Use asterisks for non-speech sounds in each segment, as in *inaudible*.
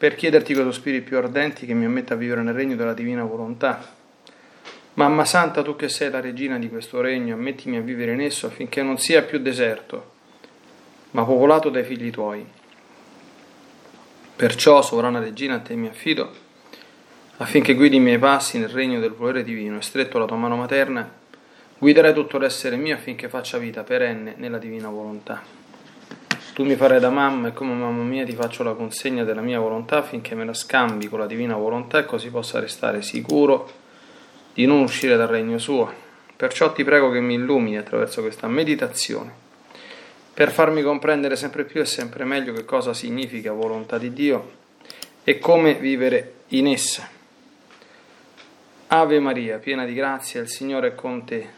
per chiederti con i tuoi spiriti più ardenti che mi ammetta a vivere nel regno della divina volontà. Mamma Santa, tu che sei la regina di questo regno, ammettimi a vivere in esso affinché non sia più deserto, ma popolato dai figli tuoi. Perciò, sovrana regina, a te mi affido, affinché guidi i miei passi nel regno del volere divino e stretto la tua mano materna, guiderai tutto l'essere mio affinché faccia vita perenne nella divina volontà. Tu mi farai da mamma e come mamma mia ti faccio la consegna della mia volontà affinché me la scambi con la divina volontà e così possa restare sicuro di non uscire dal regno suo. Perciò ti prego che mi illumini attraverso questa meditazione per farmi comprendere sempre più e sempre meglio che cosa significa volontà di Dio e come vivere in essa. Ave Maria, piena di grazia, il Signore è con te.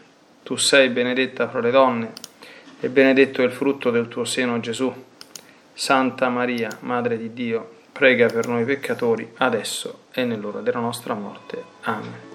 Tu sei benedetta fra le donne e benedetto è il frutto del tuo seno Gesù. Santa Maria, Madre di Dio, prega per noi peccatori, adesso e nell'ora della nostra morte. Amen.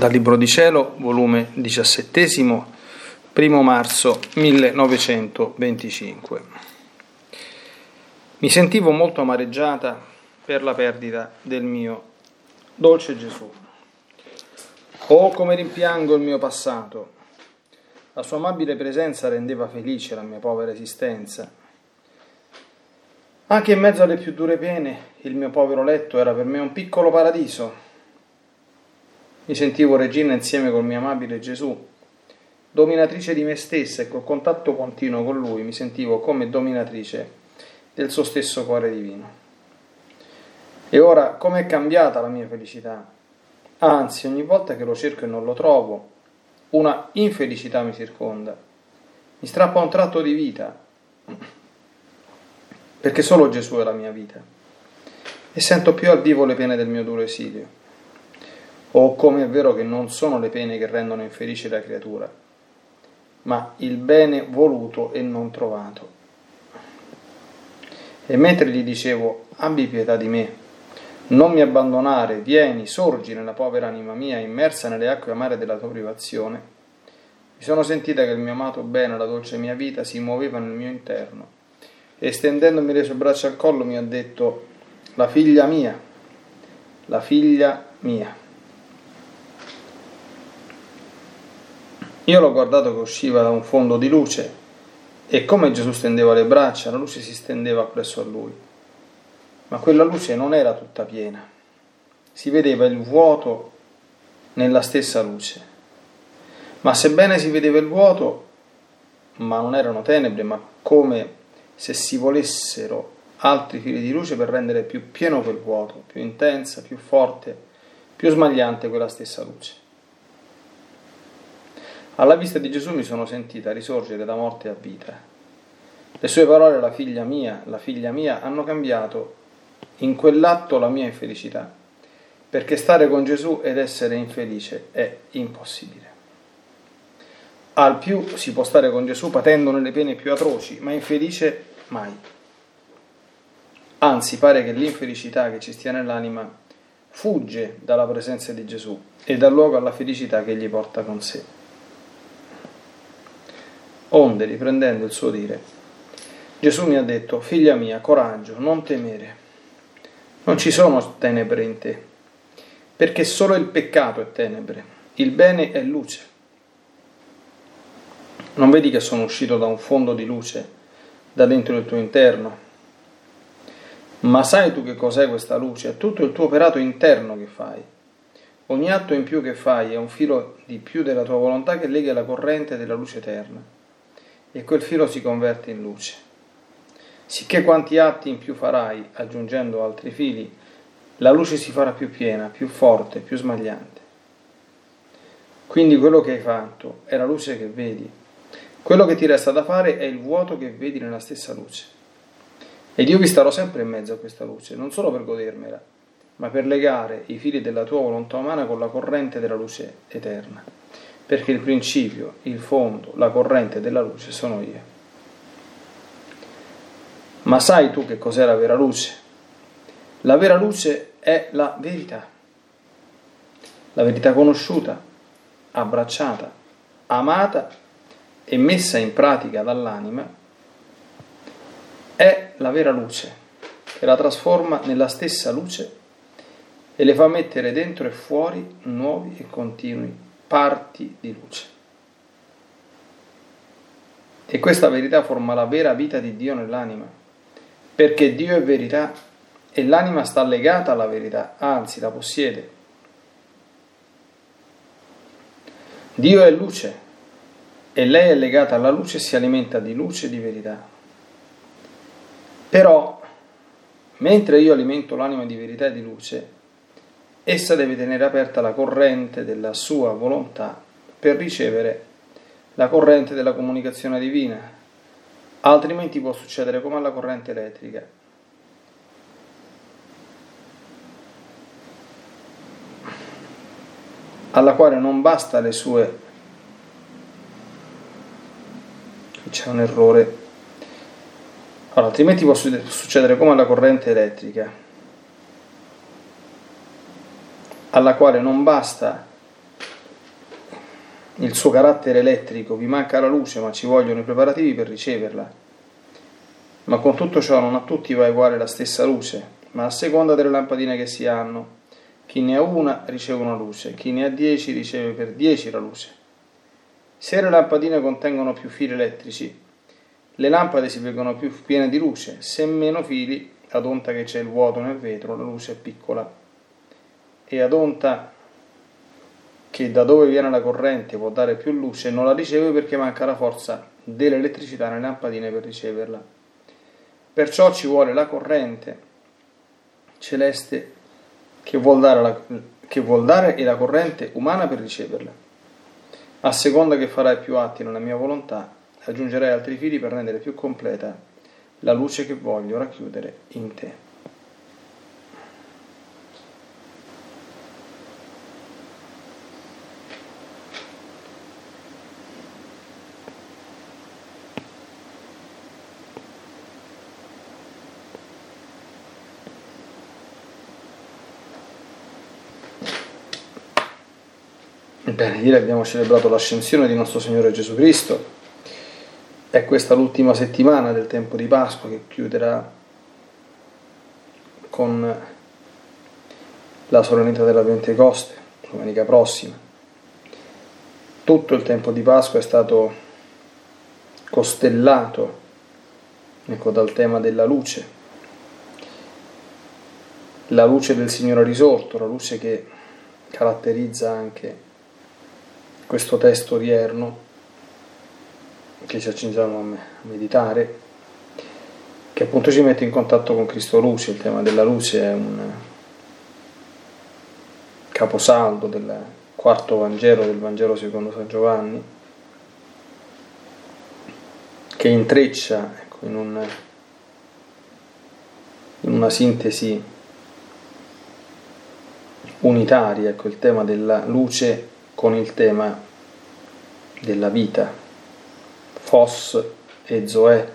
Dal Libro di Cielo, volume 17, 1 marzo 1925. Mi sentivo molto amareggiata per la perdita del mio dolce Gesù. Oh, come rimpiango il mio passato! La sua amabile presenza rendeva felice la mia povera esistenza. Anche in mezzo alle più dure pene, il mio povero letto era per me un piccolo paradiso mi sentivo regina insieme col mio amabile Gesù, dominatrice di me stessa e col contatto continuo con lui mi sentivo come dominatrice del suo stesso cuore divino. E ora com'è cambiata la mia felicità? Anzi, ogni volta che lo cerco e non lo trovo, una infelicità mi circonda. Mi strappa un tratto di vita, perché solo Gesù è la mia vita. E sento più al vivo le pene del mio duro esilio. O come è vero che non sono le pene che rendono infelice la creatura, ma il bene voluto e non trovato. E mentre gli dicevo, abbi pietà di me, non mi abbandonare, vieni, sorgi nella povera anima mia, immersa nelle acque amare della tua privazione, mi sono sentita che il mio amato bene, la dolce mia vita, si muoveva nel mio interno, e stendendomi le sue braccia al collo mi ha detto, la figlia mia, la figlia mia. Io l'ho guardato che usciva da un fondo di luce E come Gesù stendeva le braccia, la luce si stendeva presso a lui. Ma quella luce non era tutta piena. Si vedeva il vuoto nella stessa luce. Ma sebbene si vedeva il vuoto, ma non erano tenebre, ma come se si volessero altri fili di luce per rendere più pieno quel vuoto, più intensa, più forte, più smagliante quella stessa luce. Alla vista di Gesù mi sono sentita risorgere da morte a vita. Le sue parole, la figlia mia, la figlia mia, hanno cambiato in quell'atto la mia infelicità, perché stare con Gesù ed essere infelice è impossibile. Al più si può stare con Gesù patendo nelle pene più atroci, ma infelice mai. Anzi, pare che l'infelicità che ci stia nell'anima fugge dalla presenza di Gesù e dà luogo alla felicità che egli porta con sé. Onde, riprendendo il suo dire, Gesù mi ha detto, figlia mia, coraggio, non temere. Non ci sono tenebre in te, perché solo il peccato è tenebre, il bene è luce. Non vedi che sono uscito da un fondo di luce, da dentro il tuo interno? Ma sai tu che cos'è questa luce? È tutto il tuo operato interno che fai. Ogni atto in più che fai è un filo di più della tua volontà che lega la corrente della luce eterna e quel filo si converte in luce. Sicché quanti atti in più farai, aggiungendo altri fili, la luce si farà più piena, più forte, più smagliante. Quindi quello che hai fatto è la luce che vedi. Quello che ti resta da fare è il vuoto che vedi nella stessa luce. Ed io vi starò sempre in mezzo a questa luce, non solo per godermela, ma per legare i fili della tua volontà umana con la corrente della luce eterna perché il principio, il fondo, la corrente della luce sono io. Ma sai tu che cos'è la vera luce? La vera luce è la verità, la verità conosciuta, abbracciata, amata e messa in pratica dall'anima è la vera luce che la trasforma nella stessa luce e le fa mettere dentro e fuori nuovi e continui parti di luce. E questa verità forma la vera vita di Dio nell'anima, perché Dio è verità e l'anima sta legata alla verità, anzi la possiede. Dio è luce e lei è legata alla luce e si alimenta di luce e di verità. Però, mentre io alimento l'anima di verità e di luce, essa deve tenere aperta la corrente della sua volontà per ricevere la corrente della comunicazione divina, altrimenti può succedere come alla corrente elettrica. alla quale non basta le sue c'è un errore. Allora, altrimenti può succedere come alla corrente elettrica alla quale non basta il suo carattere elettrico, vi manca la luce, ma ci vogliono i preparativi per riceverla. Ma con tutto ciò non a tutti va uguale la stessa luce, ma a seconda delle lampadine che si hanno. Chi ne ha una riceve una luce, chi ne ha dieci riceve per dieci la luce. Se le lampadine contengono più fili elettrici, le lampade si vedono più piene di luce, se meno fili, ad onta che c'è il vuoto nel vetro, la luce è piccola e ad onta che da dove viene la corrente può dare più luce non la riceve perché manca la forza dell'elettricità nelle lampadine per riceverla. Perciò ci vuole la corrente celeste che vuol dare, la, che vuol dare e la corrente umana per riceverla. A seconda che farai più atti nella mia volontà, aggiungerai altri fili per rendere più completa la luce che voglio racchiudere in te. Bene, ieri abbiamo celebrato l'ascensione di nostro Signore Gesù Cristo. È questa l'ultima settimana del tempo di Pasqua che chiuderà con la solennità della Pentecoste, domenica prossima. Tutto il tempo di Pasqua è stato costellato ecco, dal tema della luce. La luce del Signore risorto, la luce che caratterizza anche questo testo odierno che ci accingiamo a meditare, che appunto ci mette in contatto con Cristo Luce. Il tema della luce è un caposaldo del quarto Vangelo, del Vangelo secondo San Giovanni, che intreccia ecco, in, un, in una sintesi unitaria ecco, il tema della luce con il tema della vita, fos e zoe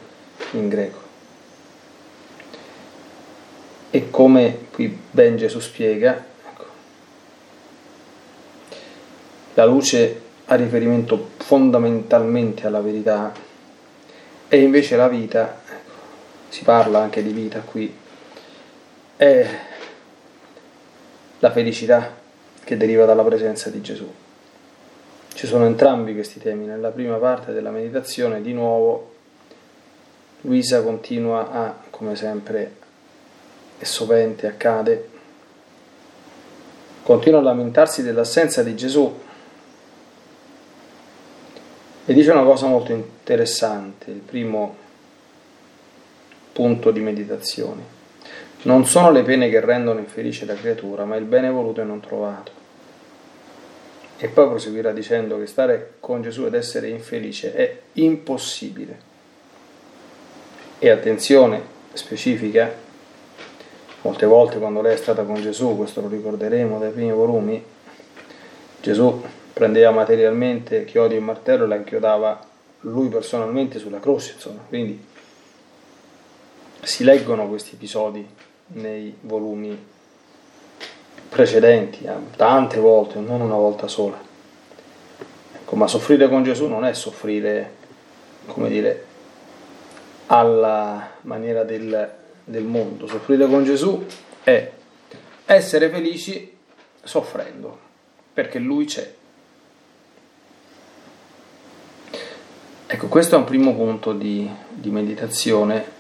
in greco. E come qui ben Gesù spiega, ecco, la luce ha riferimento fondamentalmente alla verità e invece la vita, ecco, si parla anche di vita qui, è la felicità che deriva dalla presenza di Gesù. Ci sono entrambi questi temi. Nella prima parte della meditazione, di nuovo, Luisa continua a, come sempre e sovente accade, continua a lamentarsi dell'assenza di Gesù e dice una cosa molto interessante, il primo punto di meditazione. Non sono le pene che rendono infelice la creatura, ma il bene voluto e non trovato. E poi proseguirà dicendo che stare con Gesù ed essere infelice è impossibile. E attenzione specifica, molte volte quando lei è stata con Gesù, questo lo ricorderemo dai primi volumi, Gesù prendeva materialmente chiodo e martello e la inchiodava lui personalmente sulla croce, insomma, quindi si leggono questi episodi nei volumi precedenti, eh, tante volte, non una volta sola. Ecco, ma soffrire con Gesù non è soffrire, come dire, alla maniera del, del mondo. Soffrire con Gesù è essere felici soffrendo, perché Lui c'è. Ecco, questo è un primo punto di, di meditazione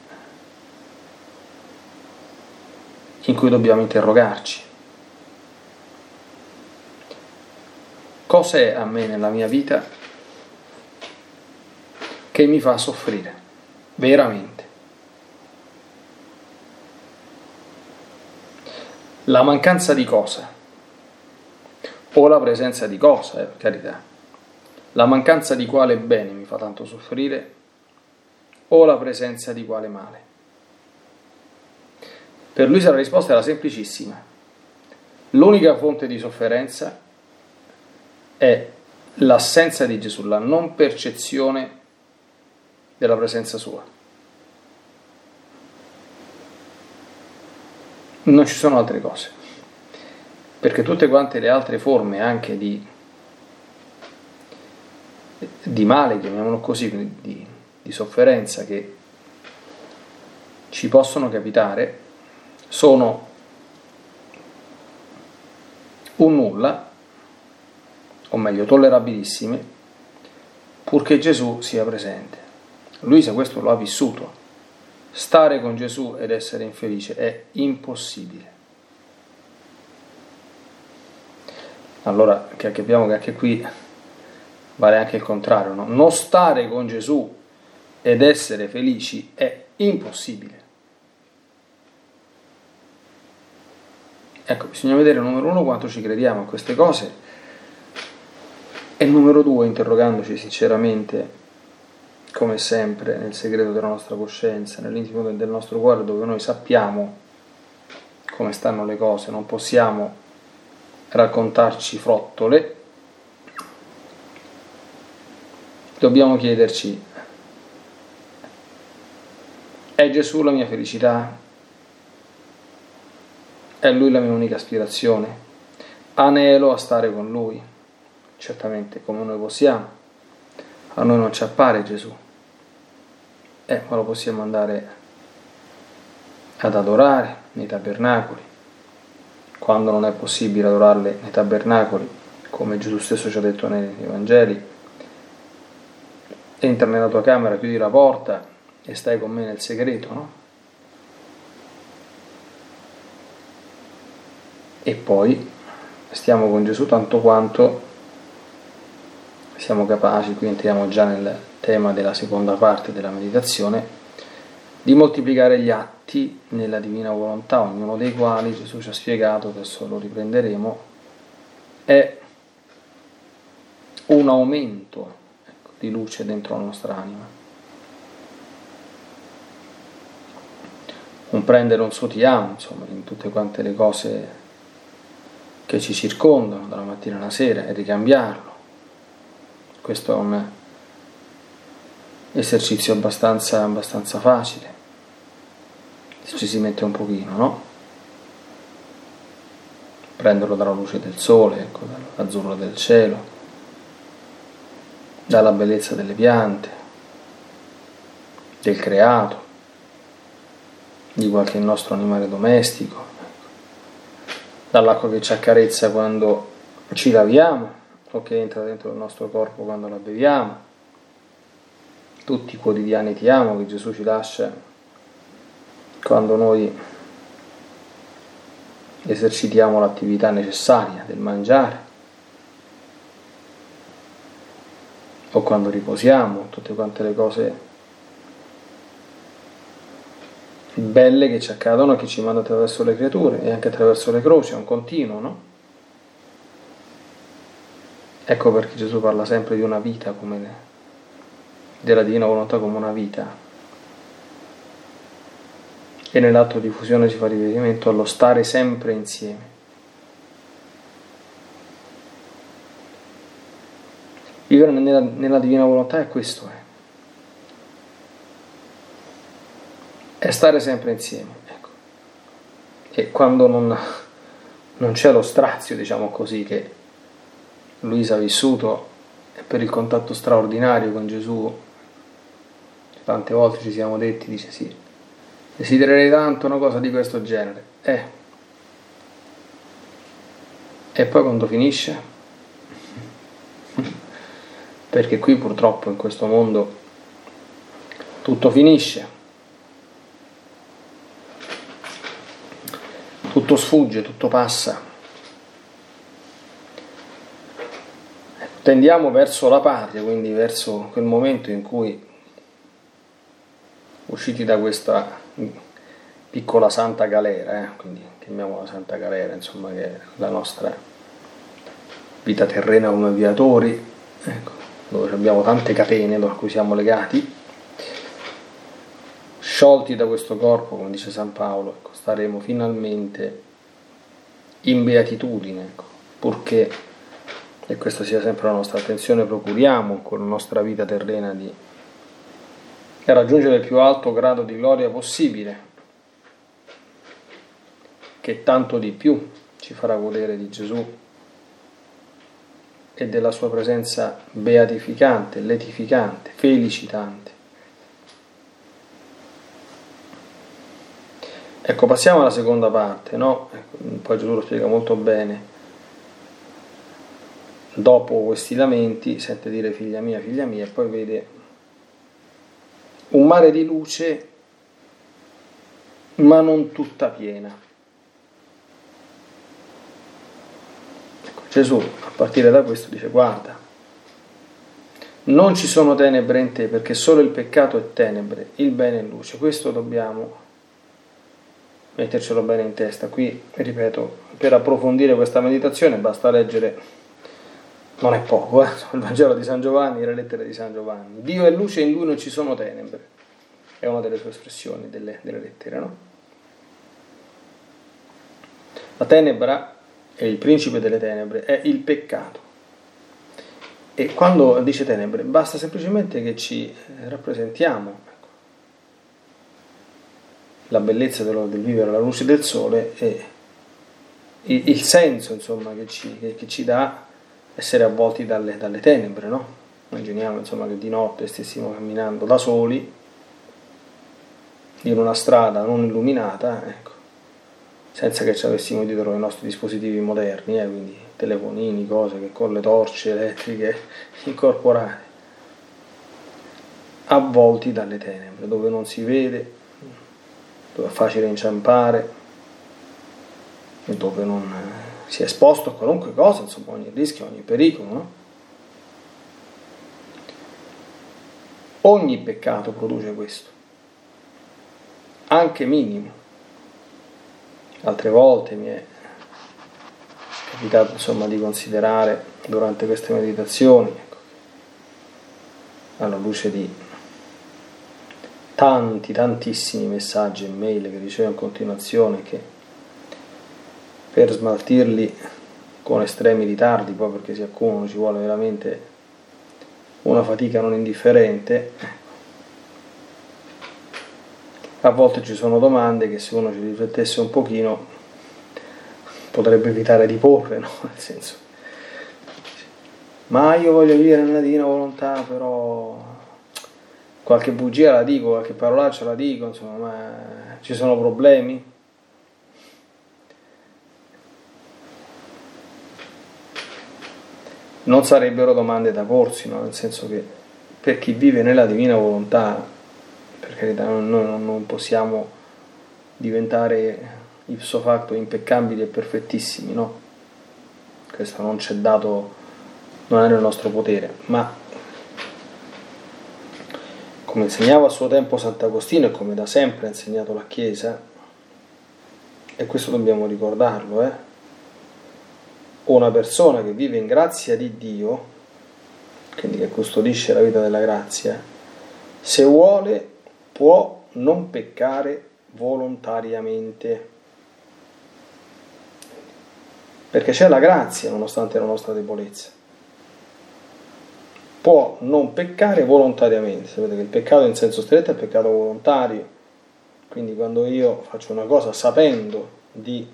in cui dobbiamo interrogarci. Cos'è a me nella mia vita che mi fa soffrire veramente? La mancanza di cosa? O la presenza di cosa, eh, carità. La mancanza di quale bene mi fa tanto soffrire? O la presenza di quale male? Per lui la risposta era semplicissima. L'unica fonte di sofferenza è l'assenza di Gesù, la non percezione della presenza sua. Non ci sono altre cose, perché tutte quante le altre forme anche di, di male, chiamiamolo così, di, di sofferenza che ci possono capitare, sono un nulla, o meglio tollerabilissime, purché Gesù sia presente. Luisa questo lo ha vissuto. Stare con Gesù ed essere infelice è impossibile. Allora capiamo che anche qui vale anche il contrario, no? non stare con Gesù ed essere felici è impossibile. Ecco, bisogna vedere numero uno quanto ci crediamo a queste cose e numero due interrogandoci sinceramente, come sempre, nel segreto della nostra coscienza, nell'intimo del nostro cuore dove noi sappiamo come stanno le cose, non possiamo raccontarci frottole, dobbiamo chiederci, è Gesù la mia felicità? È Lui la mia unica aspirazione. Anelo a stare con Lui, certamente come noi possiamo. A noi non ci appare Gesù, eh, ma lo possiamo andare ad adorare nei tabernacoli, quando non è possibile adorarle nei tabernacoli, come Gesù stesso ci ha detto nei Vangeli, entra nella tua camera, chiudi la porta e stai con me nel segreto, no? E poi stiamo con Gesù tanto quanto siamo capaci, qui entriamo già nel tema della seconda parte della meditazione, di moltiplicare gli atti nella divina volontà, ognuno dei quali Gesù ci ha spiegato, adesso lo riprenderemo, è un aumento ecco, di luce dentro la nostra anima. Un prendere un suo ti amo, insomma, in tutte quante le cose che ci circondano dalla mattina alla sera e ricambiarlo. Questo è un esercizio abbastanza, abbastanza facile se ci si mette un pochino, no? Prenderlo dalla luce del sole, ecco, dall'azzurro del cielo, dalla bellezza delle piante, del creato, di qualche nostro animale domestico, ecco. dall'acqua che ci accarezza quando ci laviamo o che entra dentro il nostro corpo quando la beviamo, tutti i quotidiani ti amo che Gesù ci lascia quando noi esercitiamo l'attività necessaria del mangiare o quando riposiamo, tutte quante le cose belle che ci accadono e che ci manda attraverso le creature e anche attraverso le croci, è un continuo, no? Ecco perché Gesù parla sempre di una vita come della divina volontà come una vita e nell'atto di fusione si fa riferimento allo stare sempre insieme. Vivere nella, nella divina volontà è questo. Eh. è stare sempre insieme. Ecco. E quando non, non c'è lo strazio, diciamo così, che Luisa ha vissuto per il contatto straordinario con Gesù, tante volte ci siamo detti, dice sì, Desidererei tanto una cosa di questo genere. Eh. E poi quando finisce? *laughs* Perché qui purtroppo in questo mondo tutto finisce. Tutto sfugge, tutto passa. Tendiamo verso la patria, quindi verso quel momento in cui usciti da questa piccola santa galera, eh? quindi chiamiamola santa galera, insomma, che è la nostra vita terrena come aviatori, ecco, dove abbiamo tante catene a cui siamo legati, sciolti da questo corpo, come dice San Paolo, ecco, staremo finalmente in beatitudine, ecco, purché, e questa sia sempre la nostra attenzione, procuriamo con la nostra vita terrena di raggiungere il più alto grado di gloria possibile che tanto di più ci farà godere di Gesù e della sua presenza beatificante, letificante, felicitante. Ecco, passiamo alla seconda parte, no? Poi Gesù lo spiega molto bene. Dopo questi lamenti sente dire figlia mia, figlia mia, e poi vede un mare di luce, ma non tutta piena. Gesù a partire da questo dice guarda, non ci sono tenebre in te perché solo il peccato è tenebre, il bene è luce. Questo dobbiamo mettercelo bene in testa. Qui, ripeto, per approfondire questa meditazione basta leggere, non è poco, eh? il Vangelo di San Giovanni e le lettere di San Giovanni. Dio è luce in lui non ci sono tenebre. È una delle sue espressioni delle, delle lettere, no? La tenebra è il principe delle tenebre, è il peccato. E quando dice tenebre, basta semplicemente che ci eh, rappresentiamo ecco, la bellezza del, del, vivere alla luce del sole e il, il senso insomma, che, ci, che, che, ci, dà essere avvolti dalle, dalle tenebre. No? Immaginiamo insomma, che di notte stessimo camminando da soli in una strada non illuminata, ecco, senza che ci avessimo dietro i nostri dispositivi moderni, eh, quindi telefonini, cose che con le torce elettriche *laughs* incorporate. avvolti dalle tenebre, dove non si vede, dove è facile inciampare dove non eh, si è esposto a qualunque cosa, insomma ogni rischio, ogni pericolo. No? Ogni peccato produce questo, anche minimo. Altre volte mi è capitato insomma, di considerare durante queste meditazioni, ecco, alla luce di tanti, tantissimi messaggi e mail che ricevo in continuazione che per smaltirli con estremi ritardi, poi perché si accumulano ci vuole veramente una fatica non indifferente, a volte ci sono domande che se uno ci riflettesse un pochino potrebbe evitare di porre, no? Nel senso, ma io voglio vivere nella divina volontà, però qualche bugia la dico, qualche parolaccia la dico, insomma, ma ci sono problemi? Non sarebbero domande da porsi, no? nel senso che per chi vive nella divina volontà, per carità, noi non possiamo diventare ipso facto impeccabili e perfettissimi, no? Questo non ci è dato, non è nel nostro potere, ma come insegnava a suo tempo Sant'Agostino e come da sempre ha insegnato la Chiesa, e questo dobbiamo ricordarlo, eh? Una persona che vive in grazia di Dio, quindi che custodisce la vita della grazia, se vuole può non peccare volontariamente. Perché c'è la grazia nonostante la nostra debolezza. Può non peccare volontariamente, sapete che il peccato in senso stretto è peccato volontario, quindi quando io faccio una cosa sapendo di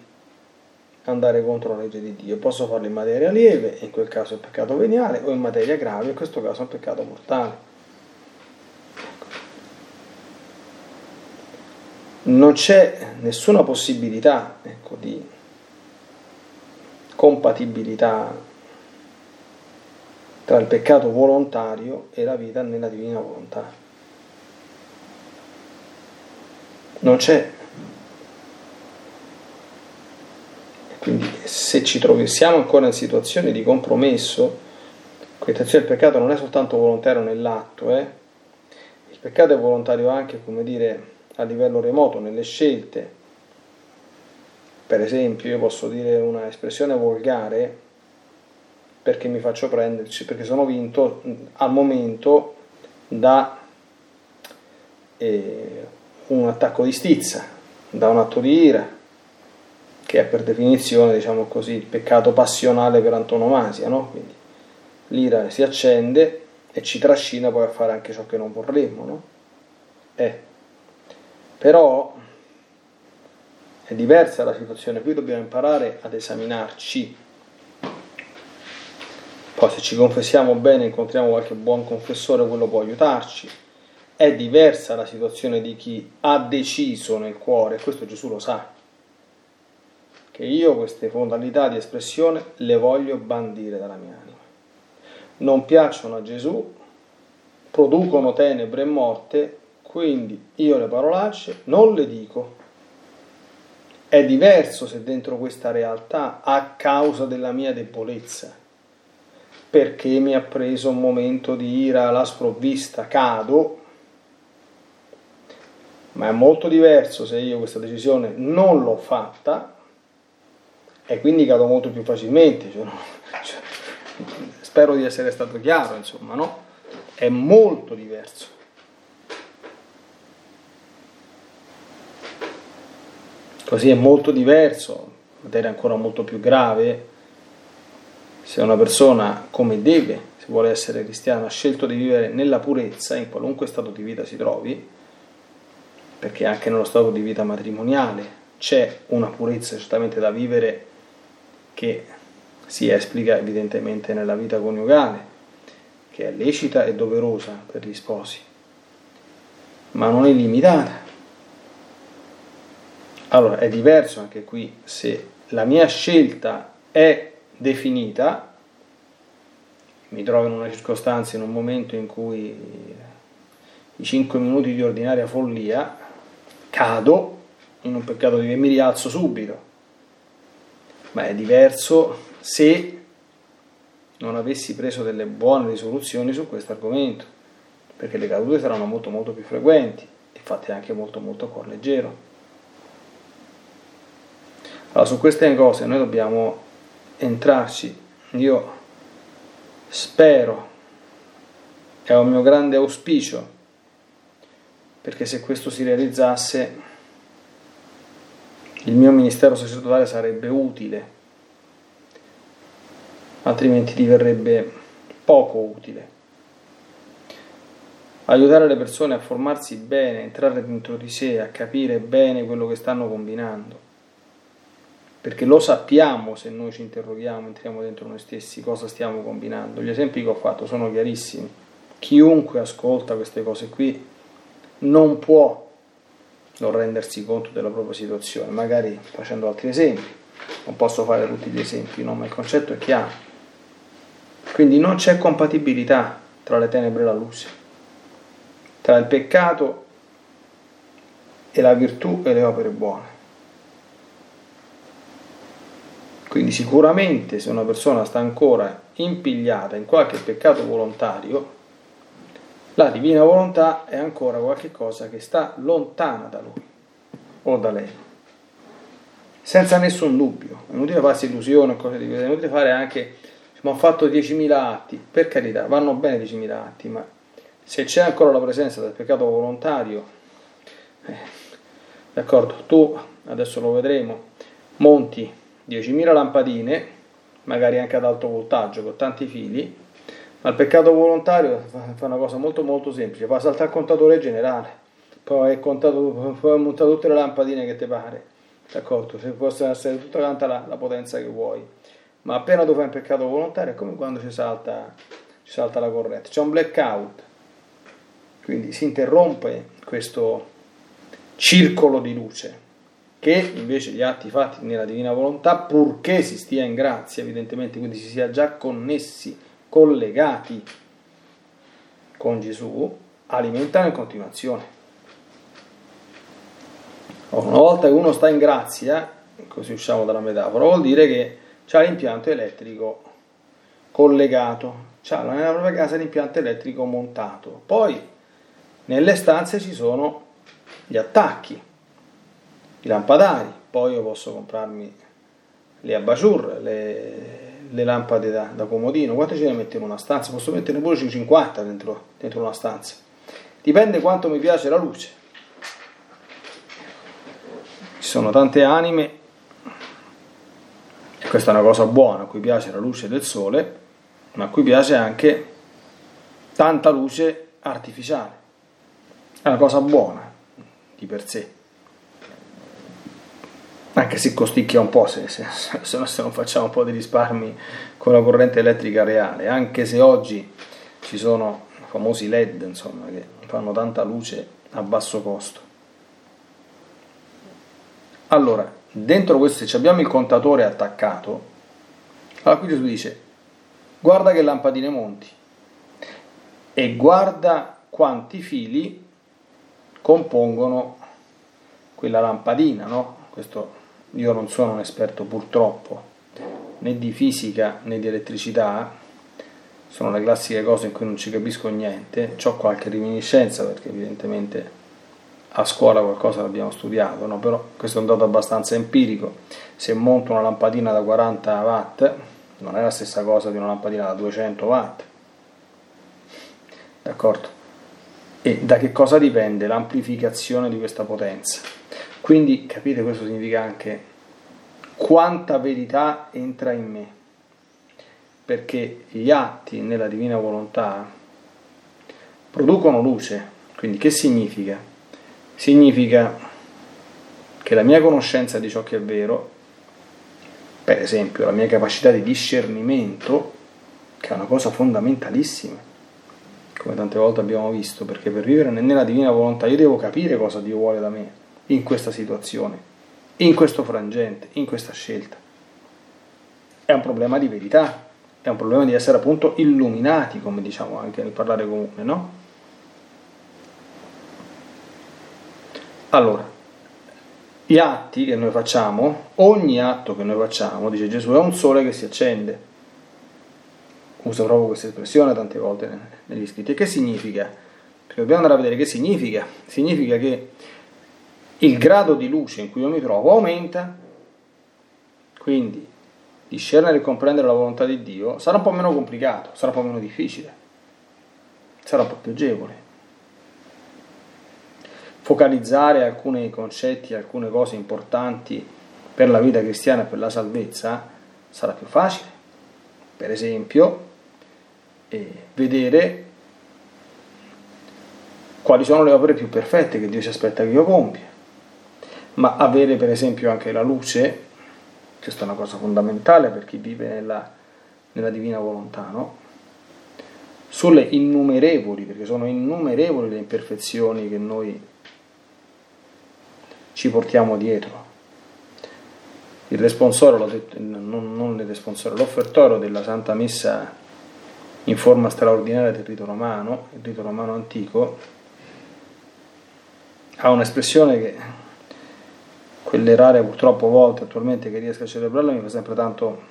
andare contro la legge di Dio, posso farlo in materia lieve, in quel caso è peccato veniale, o in materia grave, in questo caso è peccato mortale. Non c'è nessuna possibilità ecco, di compatibilità tra il peccato volontario e la vita nella divina volontà. Non c'è. Quindi se ci troviamo ancora in situazioni di compromesso, qui attenzione, il peccato non è soltanto volontario nell'atto, eh? il peccato è volontario anche, come dire, a livello remoto, nelle scelte, per esempio, io posso dire una espressione volgare perché mi faccio prenderci, perché sono vinto al momento da eh, un attacco di stizza, da un atto di ira, che è per definizione, diciamo così, il peccato passionale per antonomasia, no? Quindi l'ira si accende e ci trascina poi a fare anche ciò che non vorremmo, no? Eh. Però è diversa la situazione, qui dobbiamo imparare ad esaminarci. Poi se ci confessiamo bene, incontriamo qualche buon confessore, quello può aiutarci. È diversa la situazione di chi ha deciso nel cuore, questo Gesù lo sa, che io queste modalità di espressione le voglio bandire dalla mia anima. Non piacciono a Gesù, producono tenebre e morte, quindi io le parolacce non le dico è diverso se dentro questa realtà a causa della mia debolezza, perché mi ha preso un momento di ira alla sprovvista, cado, ma è molto diverso se io questa decisione non l'ho fatta e quindi cado molto più facilmente. Cioè, *laughs* cioè, spero di essere stato chiaro, insomma, no? È molto diverso. Così è molto diverso, materia ancora molto più grave, se una persona come deve, se vuole essere cristiana, ha scelto di vivere nella purezza, in qualunque stato di vita si trovi, perché anche nello stato di vita matrimoniale c'è una purezza certamente da vivere che si esplica evidentemente nella vita coniugale, che è lecita e doverosa per gli sposi, ma non è limitata. Allora è diverso anche qui se la mia scelta è definita, mi trovo in una circostanza, in un momento in cui i 5 minuti di ordinaria follia, cado in un peccato di che mi rialzo subito. Ma è diverso se non avessi preso delle buone risoluzioni su questo argomento, perché le cadute saranno molto molto più frequenti e fatte anche molto molto a cuor leggero. Allora, su queste cose noi dobbiamo entrarci. Io spero, è un mio grande auspicio, perché se questo si realizzasse il mio ministero sacerdotale sarebbe utile, altrimenti diverrebbe poco utile. Aiutare le persone a formarsi bene, entrare dentro di sé, a capire bene quello che stanno combinando perché lo sappiamo se noi ci interroghiamo, entriamo dentro noi stessi, cosa stiamo combinando. Gli esempi che ho fatto sono chiarissimi. Chiunque ascolta queste cose qui non può non rendersi conto della propria situazione, magari facendo altri esempi. Non posso fare tutti gli esempi, no? ma il concetto è chiaro. Quindi non c'è compatibilità tra le tenebre e la luce, tra il peccato e la virtù e le opere buone. Quindi sicuramente se una persona sta ancora impigliata in qualche peccato volontario, la divina volontà è ancora qualcosa che sta lontana da lui. O da lei. Senza nessun dubbio, è inutile farsi illusioni o cose di questo, è inutile fare anche, ma ho fatto 10.000 atti, per carità, vanno bene 10.000 atti, ma se c'è ancora la presenza del peccato volontario, eh, d'accordo, tu, adesso lo vedremo, monti 10.000 lampadine, magari anche ad alto voltaggio con tanti fili, ma il peccato volontario fa una cosa molto molto semplice, fa saltare il contatore generale, poi è contato, puoi montare tutte le lampadine che ti pare, d'accordo? Se possa essere tutta quanta la, la, potenza che vuoi, ma appena tu fai un peccato volontario è come quando ci salta, ci salta la corrente, c'è un blackout, quindi si interrompe questo circolo di luce che invece gli atti fatti nella divina volontà, purché si stia in grazia, evidentemente, quindi si sia già connessi, collegati con Gesù, alimentano in continuazione. Una volta che uno sta in grazia, così usciamo dalla metafora, vuol dire che c'ha l'impianto elettrico collegato, c'ha nella propria casa l'impianto elettrico montato. Poi nelle stanze ci sono gli attacchi i lampadari, poi io posso comprarmi le abajur, le, le lampade da, da, comodino, quante ce ne metto in una stanza? Posso metterne pure 50 dentro, dentro una stanza, dipende quanto mi piace la luce. Ci sono tante anime, e questa è una cosa buona, a cui piace la luce del sole, ma a cui piace anche tanta luce artificiale. È una cosa buona di per sé anche se costicchia un po' se, se, se, non facciamo un po' di risparmi con la corrente elettrica reale, anche se oggi ci sono i famosi LED insomma, che fanno tanta luce a basso costo. Allora, dentro questo, se abbiamo il contatore attaccato, allora qui Gesù dice, guarda che lampadine monti e guarda quanti fili compongono quella lampadina, no? Questo io non sono un esperto purtroppo né di fisica né di elettricità, sono le classiche cose in cui non ci capisco niente, ho qualche reminiscenza perché evidentemente a scuola qualcosa l'abbiamo studiato, no? però questo è un dato abbastanza empirico, se monto una lampadina da 40 watt non è la stessa cosa di una lampadina da 200 watt, d'accordo? E da che cosa dipende l'amplificazione di questa potenza? Quindi capite questo significa anche quanta verità entra in me, perché gli atti nella divina volontà producono luce. Quindi che significa? Significa che la mia conoscenza di ciò che è vero, per esempio la mia capacità di discernimento, che è una cosa fondamentalissima, come tante volte abbiamo visto, perché per vivere nella divina volontà io devo capire cosa Dio vuole da me in questa situazione, in questo frangente, in questa scelta. È un problema di verità, è un problema di essere appunto illuminati, come diciamo anche nel parlare comune, no? Allora, gli atti che noi facciamo, ogni atto che noi facciamo, dice Gesù, è un sole che si accende. Usa proprio questa espressione tante volte negli scritti. E che significa? Perché dobbiamo andare a vedere che significa. Significa che il grado di luce in cui io mi trovo aumenta, quindi discernere e comprendere la volontà di Dio sarà un po' meno complicato, sarà un po' meno difficile, sarà un po' più agevole. Focalizzare alcuni concetti, alcune cose importanti per la vita cristiana e per la salvezza sarà più facile. Per esempio, eh, vedere quali sono le opere più perfette che Dio si aspetta che io compia, ma avere per esempio anche la luce questa è una cosa fondamentale per chi vive nella, nella divina volontà, no? Sulle innumerevoli, perché sono innumerevoli le imperfezioni che noi ci portiamo dietro. Il responsore, detto, non, non il responsore, l'offertorio della Santa Messa in forma straordinaria del rito romano, il rito romano antico, ha un'espressione che quelle rare purtroppo volte attualmente che riesco a celebrarla mi fa sempre tanto,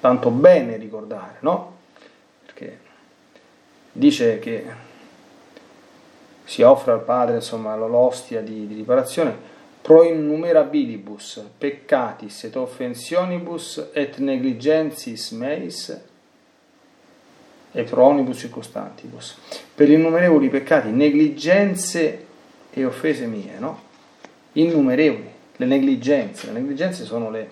tanto bene ricordare, no? Perché dice che si offre al Padre insomma l'ostia di, di riparazione pro innumerabilibus peccatis et offensionibus et negligensis meis e pro onibus circostantibus per innumerevoli peccati, negligenze e offese mie, no? Innumerevoli le negligenze. Le negligenze sono le,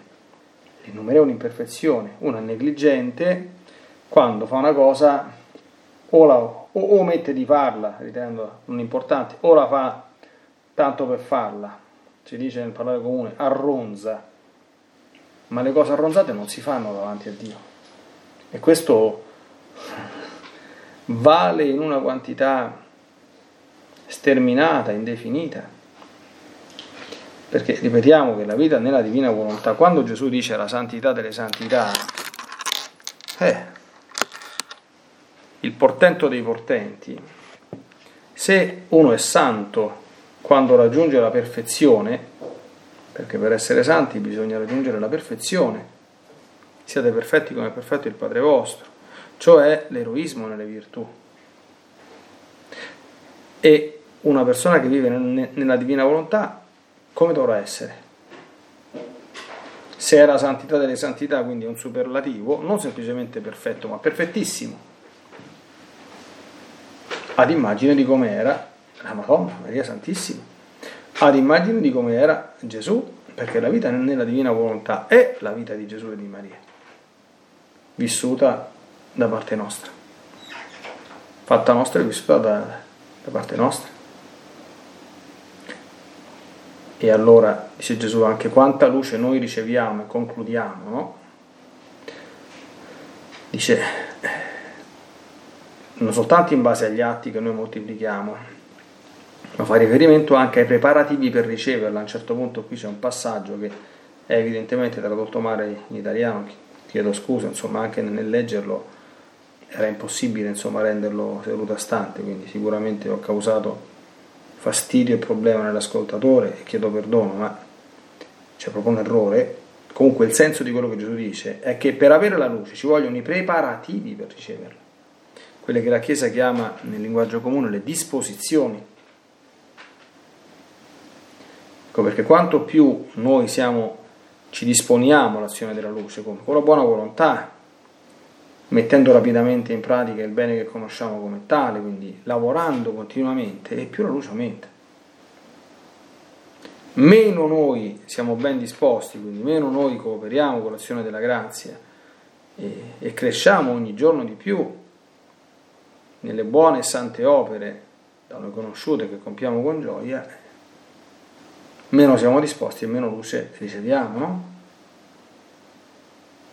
le innumerevoli imperfezioni. Uno è negligente quando fa una cosa o, la, o, omette di farla, ritenendo non importante, o la fa tanto per farla. Si dice nel parlare comune, arronza. Ma le cose arronzate non si fanno davanti a Dio. E questo vale in una quantità sterminata, indefinita. Perché ripetiamo che la vita nella divina volontà, quando Gesù dice la santità delle santità, eh, il portento dei portenti, se uno è santo quando raggiunge la perfezione, perché per essere santi bisogna raggiungere la perfezione, siate perfetti come è perfetto il Padre vostro, cioè l'eroismo nelle virtù. E una persona che vive nella divina volontà come dovrà essere? Se è la santità delle santità, quindi un superlativo, non semplicemente perfetto, ma perfettissimo. Ad immagine di come era la Madonna, Maria Santissima. Ad immagine di come era Gesù, perché la vita nella divina volontà è la vita di Gesù e di Maria, vissuta da parte nostra, fatta nostra e vissuta da, da parte nostra. E allora, dice Gesù, anche quanta luce noi riceviamo e concludiamo, no? Dice, non soltanto in base agli atti che noi moltiplichiamo, ma fa riferimento anche ai preparativi per riceverla. A un certo punto qui c'è un passaggio che è evidentemente tradotto male in italiano, chiedo scusa, insomma anche nel leggerlo era impossibile insomma, renderlo seduta stante, quindi sicuramente ho causato fastidio e problema nell'ascoltatore e chiedo perdono, ma c'è proprio un errore. Comunque il senso di quello che Gesù dice è che per avere la luce ci vogliono i preparativi per riceverla, quelle che la Chiesa chiama nel linguaggio comune le disposizioni. Ecco perché quanto più noi siamo, ci disponiamo all'azione della luce con, la buona volontà, mettendo rapidamente in pratica il bene che conosciamo come tale, quindi lavorando continuamente, e più la luce aumenta. Meno noi siamo ben disposti, quindi meno noi cooperiamo con l'azione della grazia e, e cresciamo ogni giorno di più nelle buone e sante opere da noi conosciute che compiamo con gioia, meno siamo disposti e meno luce riceviamo, no?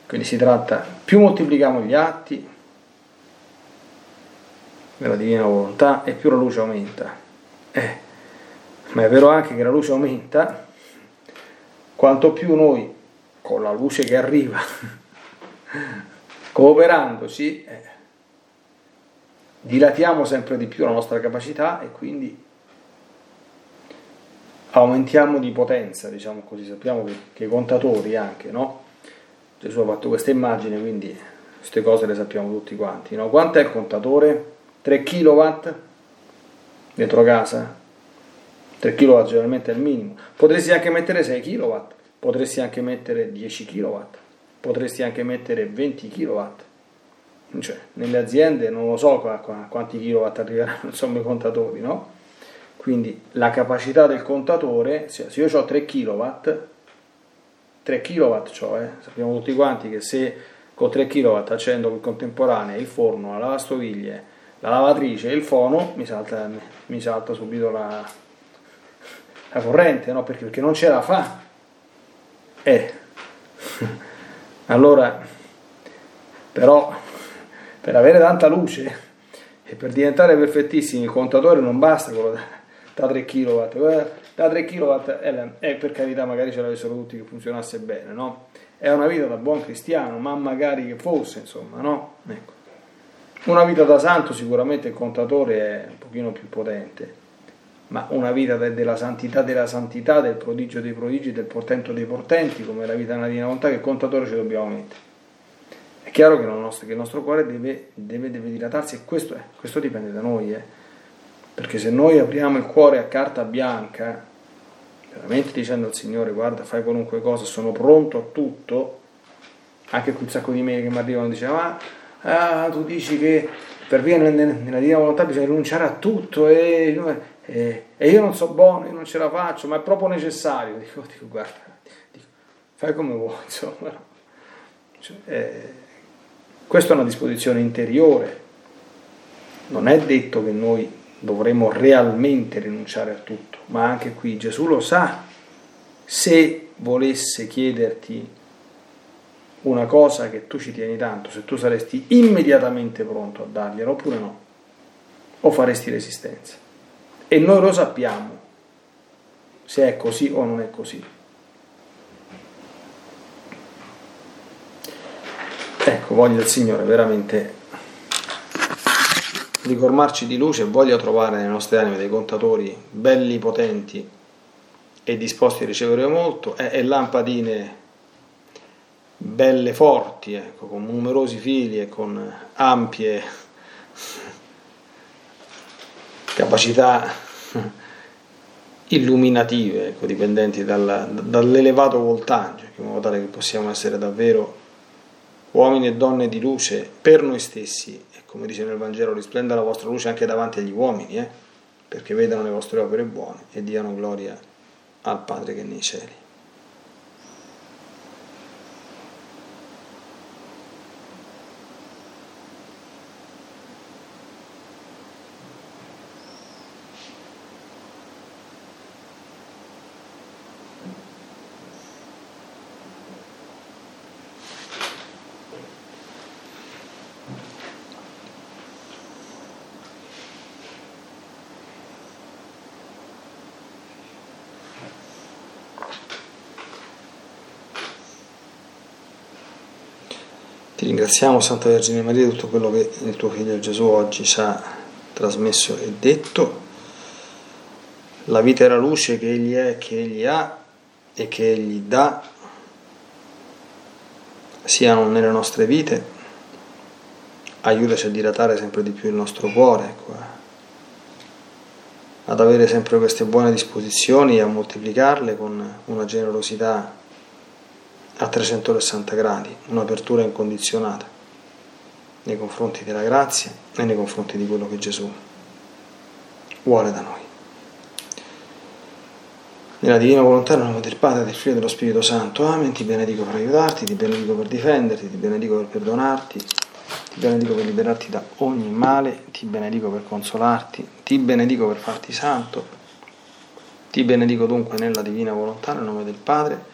Quindi si tratta, più moltiplichiamo gli atti della divina volontà e più la luce aumenta. Eh, ma è vero anche che la luce aumenta quanto più noi, con la luce che arriva, *laughs* cooperandoci, eh, dilatiamo sempre di più la nostra capacità e quindi aumentiamo di potenza, diciamo così, sappiamo che, che i contatori anche, no? Gesù ha fatto questa immagine, quindi queste cose le sappiamo tutti quanti, no? Quanto è il contatore? 3 kW dentro casa? 3 kW generalmente è il minimo. Potresti anche mettere 6 kW, potresti anche mettere 10 kW, potresti anche mettere 20 kW. Cioè, nelle aziende non lo so quanti kilowatt arriveranno *laughs* insomma i contatori, no? Quindi la capacità del contatore, se io ho 3 kW, 3 kW cioè, sappiamo tutti quanti che se con 3 kW accendo in contemporanea il forno, la lavastoviglie, la lavatrice e il fono, mi salta, mi salta subito la, la corrente, no? Perché, perché non ce la fa. Eh. *laughs* allora, però, per avere tanta luce e per diventare perfettissimi il contatore non basta quello da da 3 kW. Da 3 kW è, è per carità, magari ce l'avessero tutti che funzionasse bene, no? È una vita da buon cristiano, ma magari che fosse, insomma, no? Ecco. Una vita da santo sicuramente il contatore è un pochino più potente, ma una vita de- della santità della santità, del prodigio dei prodigi, del portento dei portenti, come la vita divina volontà, che il contatore ci dobbiamo mettere. È chiaro che, nostro, che il nostro cuore deve, deve, deve dilatarsi e questo, è, questo dipende da noi, eh perché se noi apriamo il cuore a carta bianca, veramente dicendo al Signore guarda fai qualunque cosa, sono pronto a tutto, anche un sacco di mail che mi arrivano e dicevano ma ah, tu dici che per via nella divina volontà bisogna rinunciare a tutto e, e, e, io non so buono, io non ce la faccio, ma è proprio necessario. *laughs* Dico, dico guarda, dico, fai come vuoi, *laughs* insomma. Cioè, eh, questa è una disposizione interiore, non è detto che noi dovremo realmente rinunciare a tutto, ma anche qui Gesù lo sa, se volesse chiederti una cosa che tu ci tieni tanto, se tu saresti immediatamente pronto a dargliela oppure no, o faresti resistenza. E noi lo sappiamo se è così o non è così. Ecco, voglio del Signore veramente ricormarci di luce e voglia trovare nelle nostre anime dei contatori belli, potenti e disposti a ricevere molto e, e lampadine belle, forti, ecco, con numerosi fili e con ampie capacità illuminative, ecco, dipendenti dalla, dall'elevato voltaggio, in modo tale che possiamo essere davvero uomini e donne di luce per noi stessi come dice nel Vangelo, risplenda la vostra luce anche davanti agli uomini, eh? perché vedano le vostre opere buone e diano gloria al Padre che è nei cieli. Ringraziamo, Santa Vergine Maria, di tutto quello che il tuo figlio Gesù oggi ci ha trasmesso e detto. La vita e la luce che egli è, che egli ha e che egli dà siano nelle nostre vite. Aiutaci a dilatare sempre di più il nostro cuore, ecco, ad avere sempre queste buone disposizioni e a moltiplicarle con una generosità a 360 gradi, un'apertura incondizionata nei confronti della grazia e nei confronti di quello che Gesù vuole da noi. Nella divina volontà, nel nome del Padre, del Figlio e dello Spirito Santo. Amen. Ti benedico per aiutarti, ti benedico per difenderti, ti benedico per perdonarti, ti benedico per liberarti da ogni male, ti benedico per consolarti, ti benedico per farti santo, ti benedico dunque nella divina volontà, nel nome del Padre,